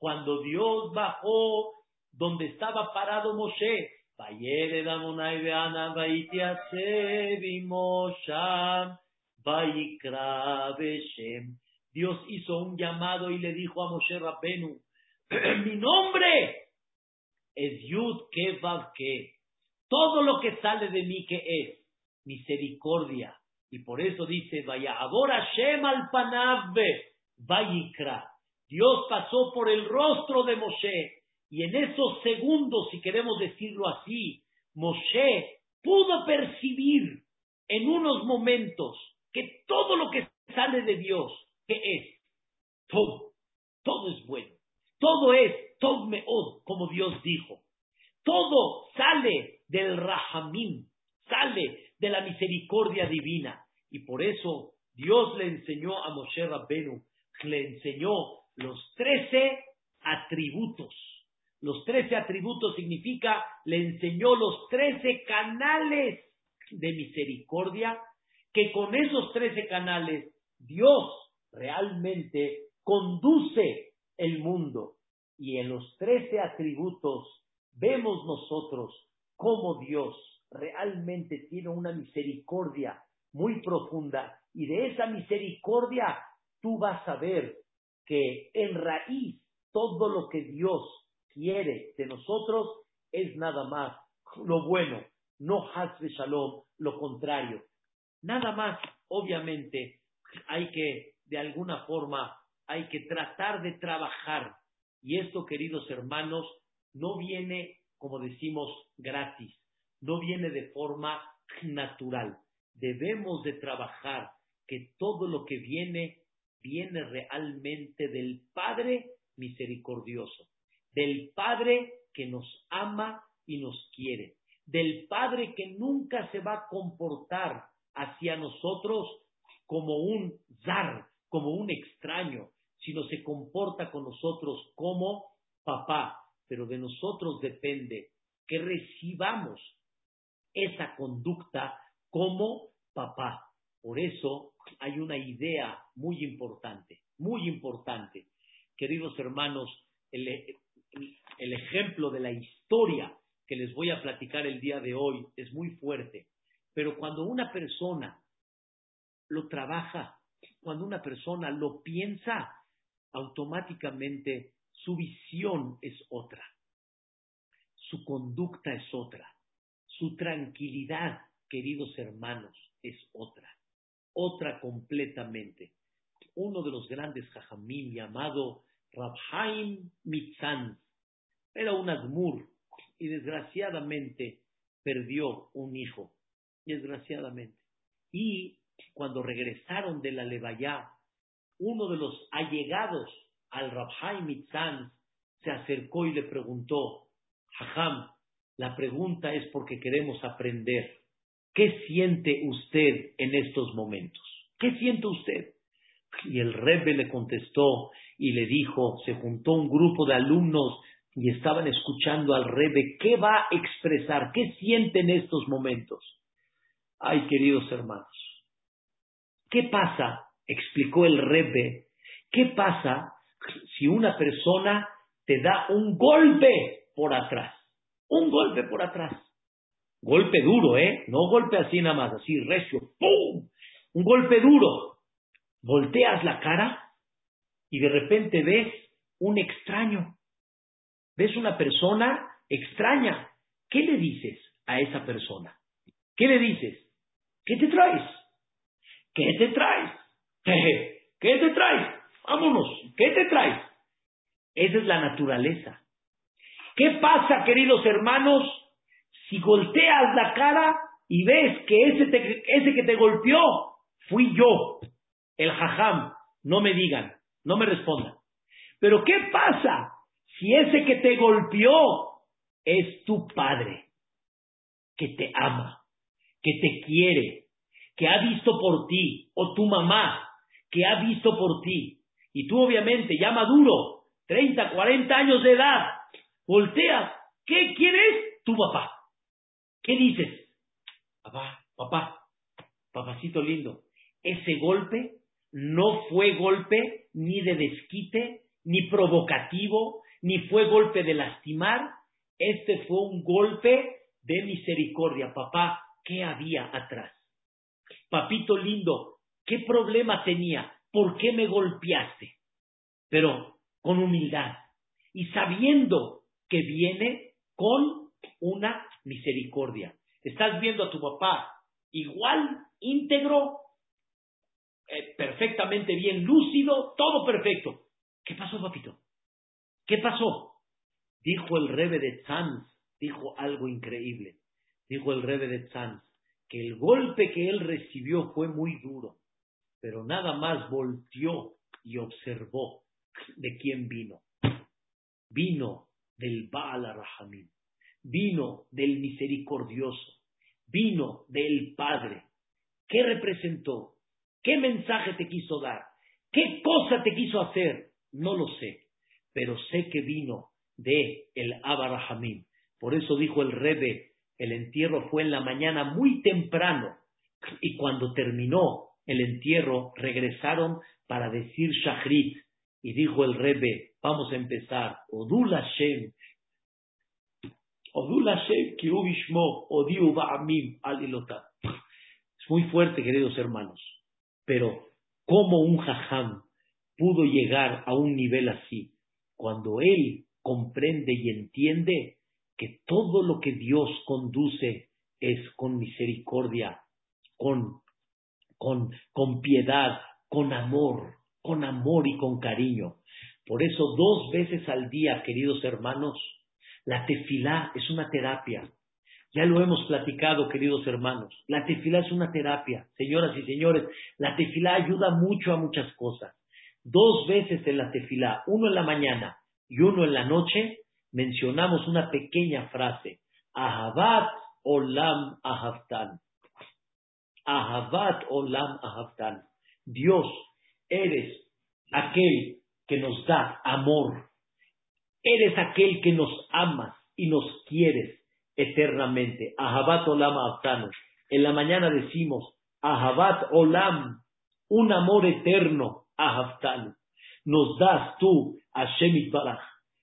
cuando Dios bajó donde estaba parado Moshe, Dios hizo un llamado y le dijo a Moshe Rabbenu, *clears throat* mi nombre es Yud Kevav Ke. Todo lo que sale de mí que es misericordia. Y por eso dice, vaya, ahora Shem al panavbe, vayikra. Dios pasó por el rostro de Moshe y en esos segundos, si queremos decirlo así, Moshe pudo percibir en unos momentos que todo lo que sale de Dios, que es todo, todo es bueno, todo es Tov Meod, como Dios dijo, todo sale del Rahamim, sale de la misericordia divina, y por eso Dios le enseñó a Moshe Rabbenu, le enseñó los trece atributos los trece atributos significa, le enseñó los trece canales de misericordia, que con esos trece canales Dios realmente conduce el mundo. Y en los trece atributos vemos nosotros cómo Dios realmente tiene una misericordia muy profunda y de esa misericordia tú vas a ver que en raíz todo lo que Dios quiere de nosotros es nada más lo bueno, no de shalom, lo contrario. Nada más, obviamente, hay que, de alguna forma, hay que tratar de trabajar. Y esto, queridos hermanos, no viene, como decimos, gratis, no viene de forma natural. Debemos de trabajar que todo lo que viene, viene realmente del Padre misericordioso, del Padre que nos ama y nos quiere, del Padre que nunca se va a comportar hacia nosotros como un zar, como un extraño, sino se comporta con nosotros como papá. Pero de nosotros depende que recibamos esa conducta como papá. Por eso hay una idea muy importante, muy importante. Queridos hermanos, el, ejemplo de la historia que les voy a platicar el día de hoy es muy fuerte, pero cuando una persona lo trabaja, cuando una persona lo piensa, automáticamente su visión es otra, su conducta es otra, su tranquilidad, queridos hermanos, es otra, otra completamente. Uno de los grandes jajamim llamado Rabhaim Mitzan era un admur y desgraciadamente perdió un hijo. Desgraciadamente. Y cuando regresaron de la Levaya, uno de los allegados al Rabhai Mitzan se acercó y le preguntó, Jajam, la pregunta es porque queremos aprender. ¿Qué siente usted en estos momentos? ¿Qué siente usted? Y el Rebbe le contestó y le dijo, se juntó un grupo de alumnos y estaban escuchando al Rebe, ¿qué va a expresar? ¿Qué siente en estos momentos? Ay, queridos hermanos, ¿qué pasa? Explicó el Rebe, ¿qué pasa si una persona te da un golpe por atrás? Un golpe por atrás. Golpe duro, ¿eh? No golpe así nada más, así recio. ¡Pum! Un golpe duro. Volteas la cara y de repente ves un extraño ves una persona extraña, ¿qué le dices a esa persona? ¿Qué le dices? ¿Qué te traes? ¿Qué te traes? *laughs* ¿Qué te traes? Vámonos, ¿qué te traes? Esa es la naturaleza. ¿Qué pasa, queridos hermanos, si golpeas la cara y ves que ese, ese que te golpeó fui yo, el jajam? No me digan, no me respondan. Pero ¿qué pasa si ese que te golpeó es tu padre, que te ama, que te quiere, que ha visto por ti, o tu mamá, que ha visto por ti, y tú obviamente ya maduro, 30, 40 años de edad, volteas, ¿qué quieres? Tu papá. ¿Qué dices? Papá, papá, papacito lindo, ese golpe no fue golpe ni de desquite, ni provocativo, ni fue golpe de lastimar, este fue un golpe de misericordia. Papá, ¿qué había atrás? Papito lindo, ¿qué problema tenía? ¿Por qué me golpeaste? Pero con humildad y sabiendo que viene con una misericordia. Estás viendo a tu papá igual, íntegro, eh, perfectamente bien, lúcido, todo perfecto. ¿Qué pasó, papito? ¿Qué pasó? Dijo el rebe de Tzanz, dijo algo increíble. Dijo el rebe de Tzanz, que el golpe que él recibió fue muy duro, pero nada más volteó y observó de quién vino. Vino del Baal Rahamim, vino del misericordioso, vino del Padre. ¿Qué representó? ¿Qué mensaje te quiso dar? ¿Qué cosa te quiso hacer? No lo sé pero sé que vino de el Abarahamim. Por eso dijo el Rebe, el entierro fue en la mañana muy temprano y cuando terminó el entierro regresaron para decir Shachrit y dijo el Rebe, vamos a empezar, Odul Hashem, Es muy fuerte, queridos hermanos. Pero, ¿cómo un jajam pudo llegar a un nivel así? Cuando él comprende y entiende que todo lo que Dios conduce es con misericordia, con, con, con piedad, con amor, con amor y con cariño. Por eso dos veces al día, queridos hermanos, la tefilá es una terapia. Ya lo hemos platicado, queridos hermanos. La tefilá es una terapia. Señoras y señores, la tefilá ayuda mucho a muchas cosas. Dos veces en la tefilá, uno en la mañana y uno en la noche, mencionamos una pequeña frase. Ahabat olam ahavtan. Ahabat olam ahavtan. Dios, eres aquel que nos da amor. Eres aquel que nos amas y nos quieres eternamente. Ahabat olam ahavtan. En la mañana decimos, Ahabat olam, un amor eterno, ahavtan. Nos das tú, Hashem Baraj.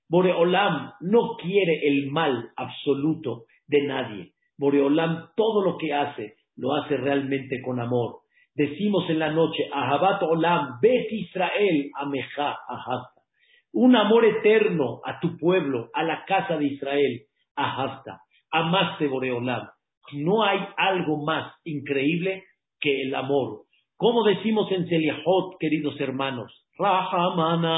Boreolam no quiere el mal absoluto de nadie. Boreolam todo lo que hace lo hace realmente con amor. Decimos en la noche, Ahabat Olam, Bet Israel, Ameja, Ahasta. Un amor eterno a tu pueblo, a la casa de Israel, Ahasta. Amaste Boreolam. No hay algo más increíble que el amor. Como decimos en Seliahot, queridos hermanos, Rahamana,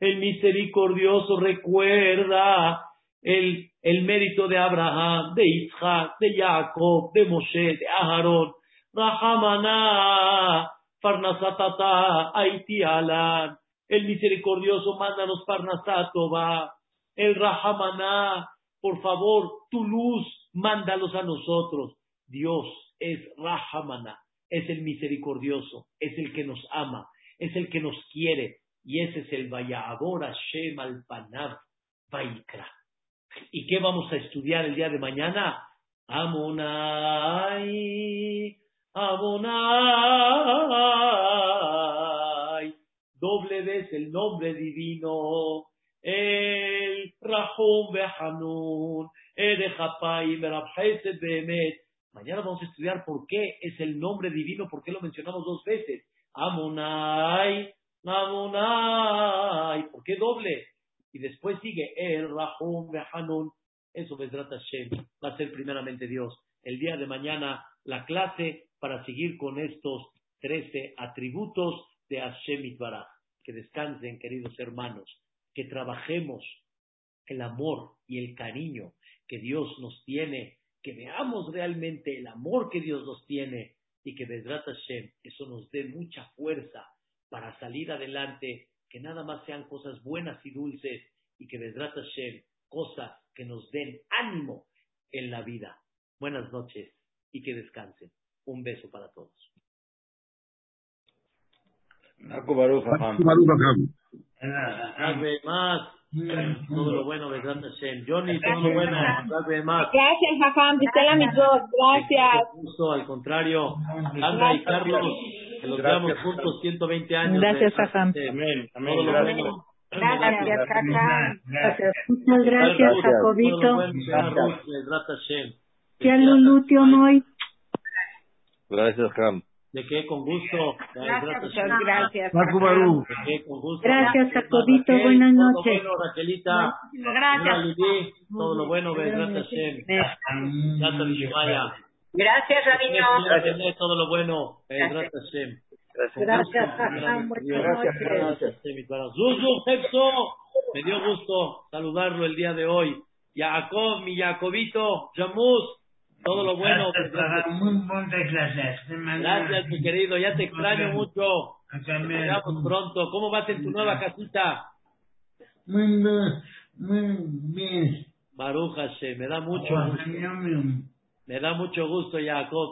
el misericordioso recuerda el, el mérito de Abraham, de Isaac, de Jacob, de Moshe, de Aarón. Rahamana, Farnasatata, Aiti Alan. El misericordioso, mándanos Parnasatova. El Rahamana, por favor, tu luz, mándalos a nosotros. Dios es Rahamana, es el misericordioso, es el que nos ama, es el que nos quiere. Y ese es el Vayabor Hashem al Panav Vaikra. ¿Y qué vamos a estudiar el día de mañana? Amonai, Amonai. Doble vez el nombre divino. El Rahum Behanun. El Behemet. Mañana vamos a estudiar por qué es el nombre divino, por qué lo mencionamos dos veces. Amonai, Amonai. ¿Por qué doble? Y después sigue el Rahum Behanun. Eso Hashem va a ser primeramente Dios. El día de mañana la clase para seguir con estos trece atributos de Hashem Itbaraj. Que descansen, queridos hermanos. Que trabajemos el amor y el cariño que Dios nos tiene. Que veamos realmente el amor que Dios nos tiene. Y que Bedrat Hashem eso nos dé mucha fuerza para salir adelante, que nada más sean cosas buenas y dulces y que Vedrat Hashem, cosas que nos den ánimo en la vida. Buenas noches y que descansen. Un beso para todos. Más. Todo lo bueno, Vedrat Hashem. Johnny, todo lo bueno. más. Gracias. Gracias. al contrario. Sandra y Carlos. Que los veamos juntos 120 años. Gracias. Amén. Amén. Gracias. Gracias, Gracias. Muchas gracias, Jacobito. Gracias, Jam. De qué, con gusto. Gracias, gracias. Gracias, Jacobito. Buenas noches. Todo lo bueno, Raquelita. Gracias. Todo lo bueno, Gracias, Gracias, Gracias, Rabiño. Todo lo bueno, Gracias, Hashem. Gracias. Gracias, Gracias, gracias. me dio gusto saludarlo el día de hoy. Jacob, mi Jacobito, Jamus, todo lo bueno. Gracias, mi querido, ya te extraño mucho. Nos vemos pronto. ¿Cómo vas en tu nueva casita? Muy bien, muy bien. Baruch me da mucho, me da mucho gusto, Jacob.